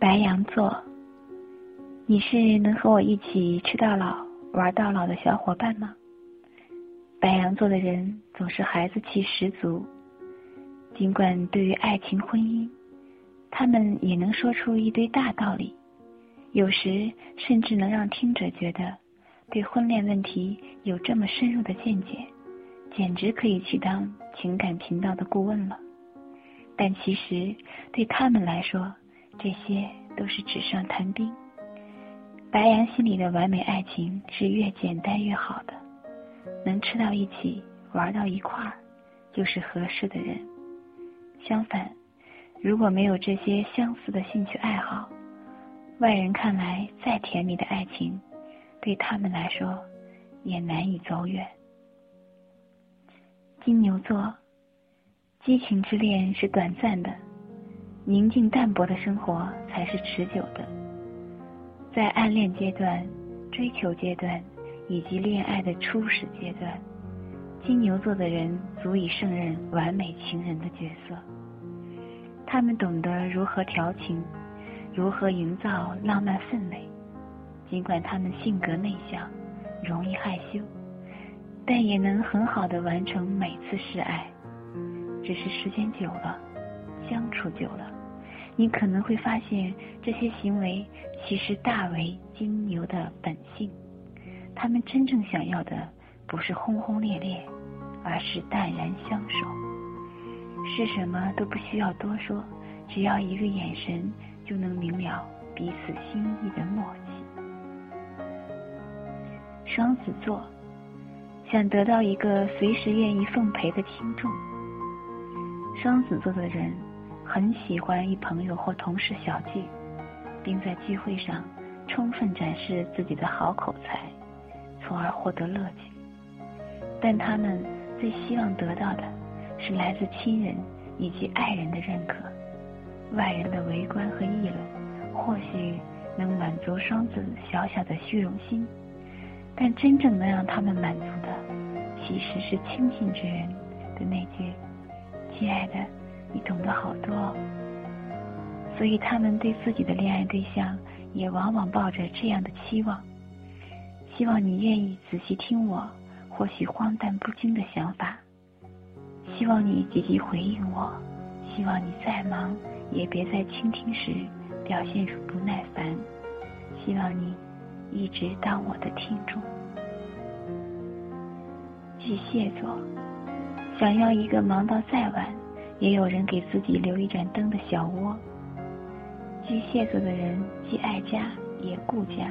白羊座，你是能和我一起吃到老、玩到老的小伙伴吗？白羊座的人总是孩子气十足，尽管对于爱情、婚姻，他们也能说出一堆大道理，有时甚至能让听者觉得对婚恋问题有这么深入的见解，简直可以去当情感频道的顾问了。但其实对他们来说，这些都是纸上谈兵。白羊心里的完美爱情是越简单越好的，能吃到一起、玩到一块儿，就是合适的人。相反，如果没有这些相似的兴趣爱好，外人看来再甜蜜的爱情，对他们来说也难以走远。金牛座，激情之恋是短暂的。宁静淡泊的生活才是持久的。在暗恋阶段、追求阶段以及恋爱的初始阶段，金牛座的人足以胜任完美情人的角色。他们懂得如何调情，如何营造浪漫氛围。尽管他们性格内向，容易害羞，但也能很好的完成每次示爱。只是时间久了，相处久了。你可能会发现，这些行为其实大为金牛的本性。他们真正想要的不是轰轰烈烈，而是淡然相守。是什么都不需要多说，只要一个眼神就能明了彼此心意的默契。双子座想得到一个随时愿意奉陪的听众。双子座的人。很喜欢与朋友或同事小聚，并在聚会上充分展示自己的好口才，从而获得乐趣。但他们最希望得到的是来自亲人以及爱人的认可。外人的围观和议论，或许能满足双子小小的虚荣心，但真正能让他们满足的，其实是亲近之人的那句“亲爱的”。你懂得好多，所以他们对自己的恋爱对象也往往抱着这样的期望：希望你愿意仔细听我，或许荒诞不经的想法；希望你积极回应我；希望你再忙也别在倾听时表现出不耐烦；希望你一直当我的听众。巨蟹座想要一个忙到再晚。也有人给自己留一盏灯的小窝。巨蟹座的人既爱家也顾家，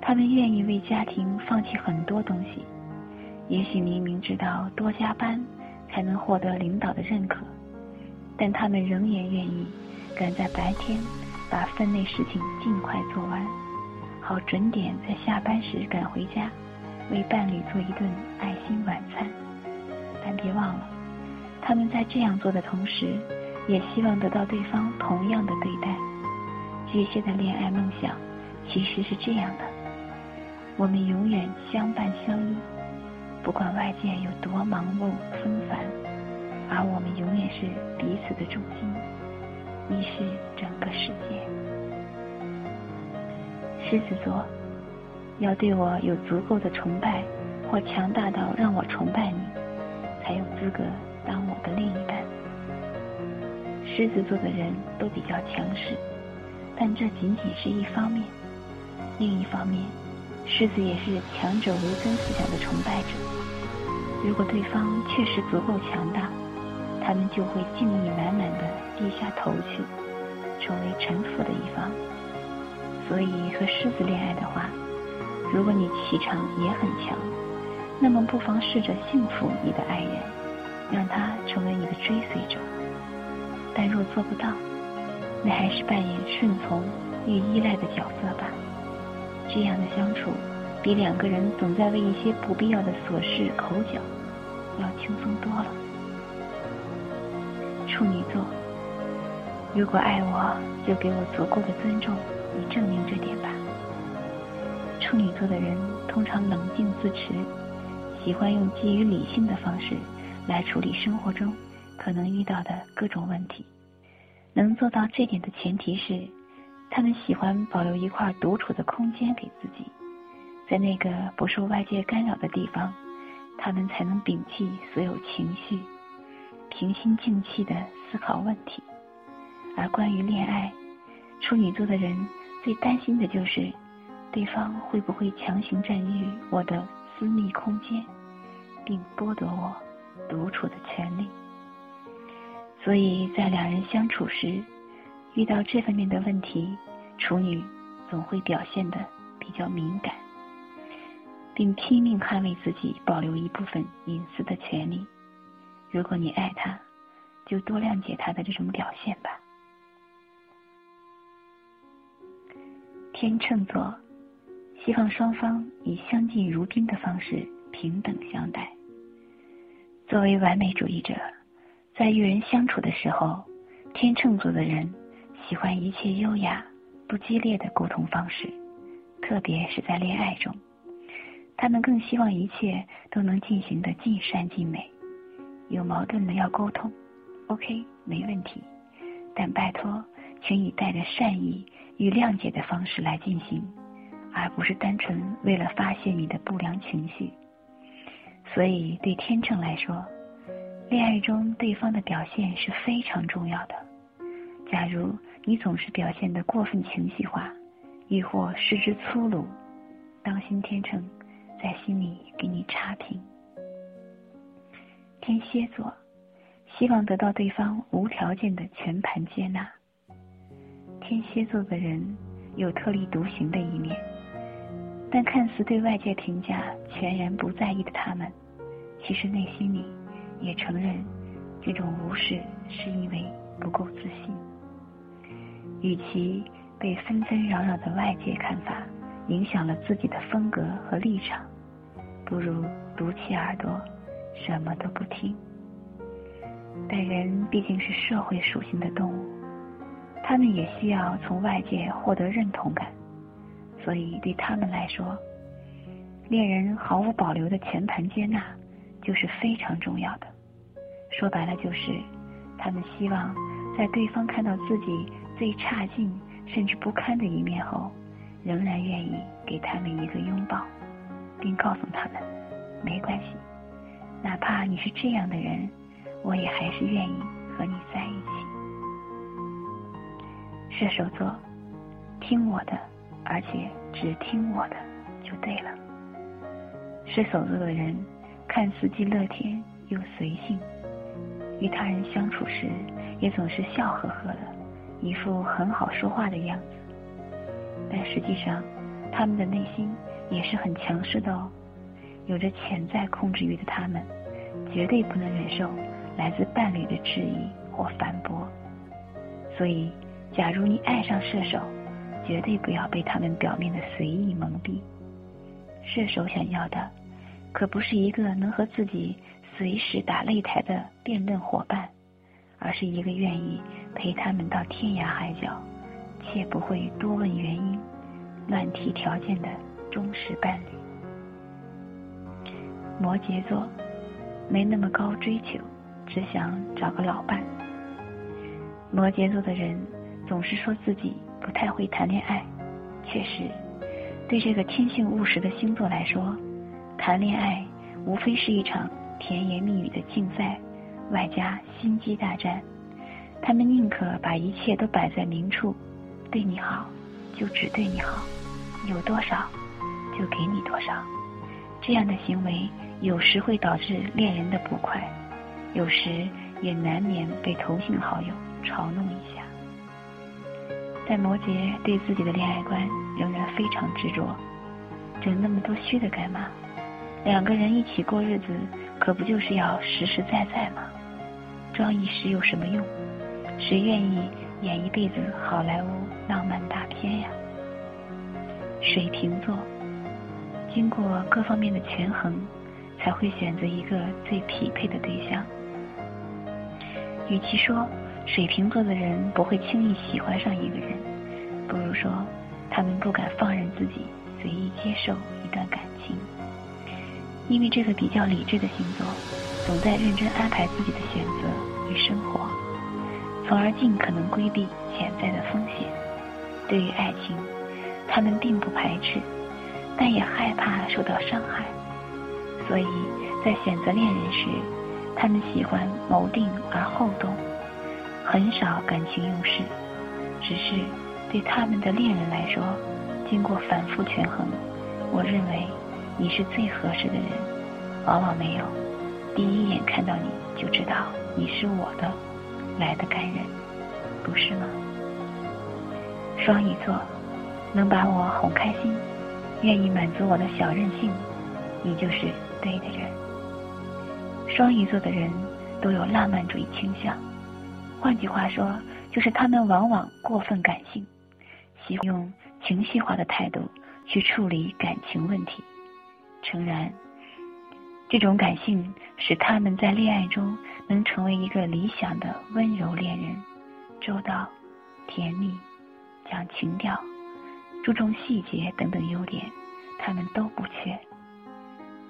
他们愿意为家庭放弃很多东西。也许明明知道多加班才能获得领导的认可，但他们仍然愿意赶在白天把分内事情尽快做完，好准点在下班时赶回家，为伴侣做一顿爱心晚餐。但别忘了。他们在这样做的同时，也希望得到对方同样的对待。巨蟹的恋爱梦想其实是这样的：我们永远相伴相依，不管外界有多忙碌纷繁，而我们永远是彼此的中心，你是整个世界。狮子座要对我有足够的崇拜，或强大到让我崇拜你，才有资格。当我的另一半，狮子座的人都比较强势，但这仅仅是一方面。另一方面，狮子也是强者为尊思想的崇拜者。如果对方确实足够强大，他们就会敬意满满的低下头去，成为臣服的一方。所以，和狮子恋爱的话，如果你气场也很强，那么不妨试着驯服你的爱人。让他成为你的追随者，但若做不到，那还是扮演顺从与依赖的角色吧。这样的相处，比两个人总在为一些不必要的琐事口角要轻松多了。处女座，如果爱我，就给我足够的尊重，以证明这点吧。处女座的人通常冷静自持，喜欢用基于理性的方式。来处理生活中可能遇到的各种问题，能做到这点的前提是，他们喜欢保留一块独处的空间给自己，在那个不受外界干扰的地方，他们才能摒弃所有情绪，平心静气的思考问题。而关于恋爱，处女座的人最担心的就是对方会不会强行占据我的私密空间，并剥夺我独处的权利。所以在两人相处时，遇到这方面的问题，处女总会表现的比较敏感，并拼命捍卫自己保留一部分隐私的权利。如果你爱他，就多谅解他的这种表现吧。天秤座希望双方以相敬如宾的方式平等相待。作为完美主义者，在与人相处的时候，天秤座的人喜欢一切优雅、不激烈的沟通方式，特别是在恋爱中，他们更希望一切都能进行的尽善尽美。有矛盾的要沟通，OK，没问题，但拜托，请以带着善意。与谅解的方式来进行，而不是单纯为了发泄你的不良情绪。所以，对天秤来说，恋爱中对方的表现是非常重要的。假如你总是表现得过分情绪化，亦或失之粗鲁，当心天秤在心里给你差评。天蝎座希望得到对方无条件的全盘接纳。天蝎座的人有特立独行的一面，但看似对外界评价全然不在意的他们，其实内心里也承认这种无视是因为不够自信。与其被纷纷扰扰的外界看法影响了自己的风格和立场，不如堵起耳朵，什么都不听。但人毕竟是社会属性的动物。他们也需要从外界获得认同感，所以对他们来说，恋人毫无保留的全盘接纳就是非常重要的。说白了，就是他们希望在对方看到自己最差劲甚至不堪的一面后，仍然愿意给他们一个拥抱，并告诉他们没关系，哪怕你是这样的人，我也还是愿意和你在一起。射手座，听我的，而且只听我的就对了。射手座的人看似既乐天又随性，与他人相处时也总是笑呵呵的，一副很好说话的样子。但实际上，他们的内心也是很强势的哦。有着潜在控制欲的他们，绝对不能忍受来自伴侣的质疑或反驳，所以。假如你爱上射手，绝对不要被他们表面的随意蒙蔽。射手想要的，可不是一个能和自己随时打擂台的辩论伙伴，而是一个愿意陪他们到天涯海角，且不会多问原因、乱提条件的忠实伴侣。摩羯座没那么高追求，只想找个老伴。摩羯座的人。总是说自己不太会谈恋爱，确实，对这个天性务实的星座来说，谈恋爱无非是一场甜言蜜语的竞赛，外加心机大战。他们宁可把一切都摆在明处，对你好就只对你好，有多少就给你多少。这样的行为有时会导致恋人的不快，有时也难免被同性好友嘲弄一下。但摩羯对自己的恋爱观仍然非常执着，整那么多虚的干嘛？两个人一起过日子，可不就是要实实在在吗？装一时有什么用？谁愿意演一辈子好莱坞浪漫大片呀？水瓶座，经过各方面的权衡，才会选择一个最匹配的对象。与其说，水瓶座的人不会轻易喜欢上一个人，不如说他们不敢放任自己随意接受一段感情，因为这个比较理智的星座总在认真安排自己的选择与生活，从而尽可能规避潜在的风险。对于爱情，他们并不排斥，但也害怕受到伤害，所以在选择恋人时，他们喜欢谋定而后动，很少感情用事。只是对他们的恋人来说，经过反复权衡，我认为你是最合适的人，往往没有第一眼看到你就知道你是我的来的感人，不是吗？双鱼座能把我哄开心，愿意满足我的小任性，你就是对的人。双鱼座的人都有浪漫主义倾向，换句话说，就是他们往往过分感性，喜欢用情绪化的态度去处理感情问题。诚然，这种感性使他们在恋爱中能成为一个理想的温柔恋人，周到、甜蜜。讲情调、注重细节等等优点，他们都不缺。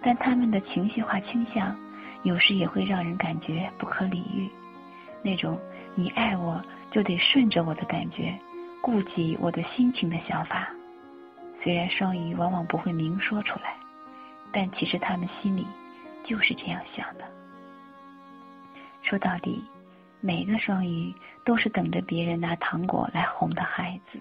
但他们的情绪化倾向，有时也会让人感觉不可理喻。那种你爱我就得顺着我的感觉，顾及我的心情的想法，虽然双鱼往往不会明说出来，但其实他们心里就是这样想的。说到底。每个双鱼都是等着别人拿糖果来哄的孩子。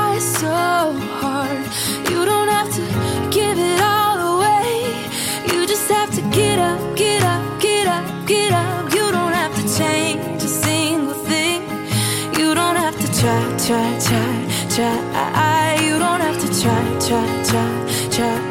so hard. You don't have to give it all away. You just have to get up, get up, get up, get up. You don't have to change a single thing. You don't have to try, try, try, try. You don't have to try, try, try, try.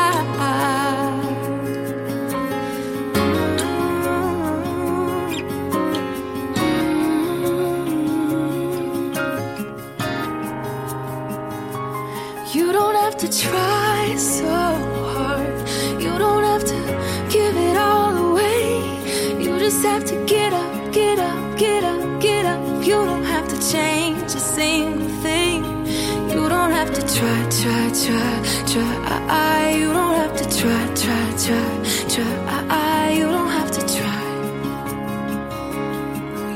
Try. You don't have to try, try, try, try. You don't have to try.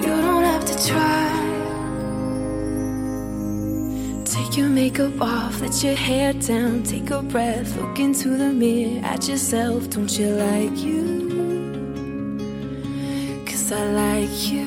You don't have to try. Take your makeup off, let your hair down, take a breath, look into the mirror at yourself. Don't you like you? Cause I like you.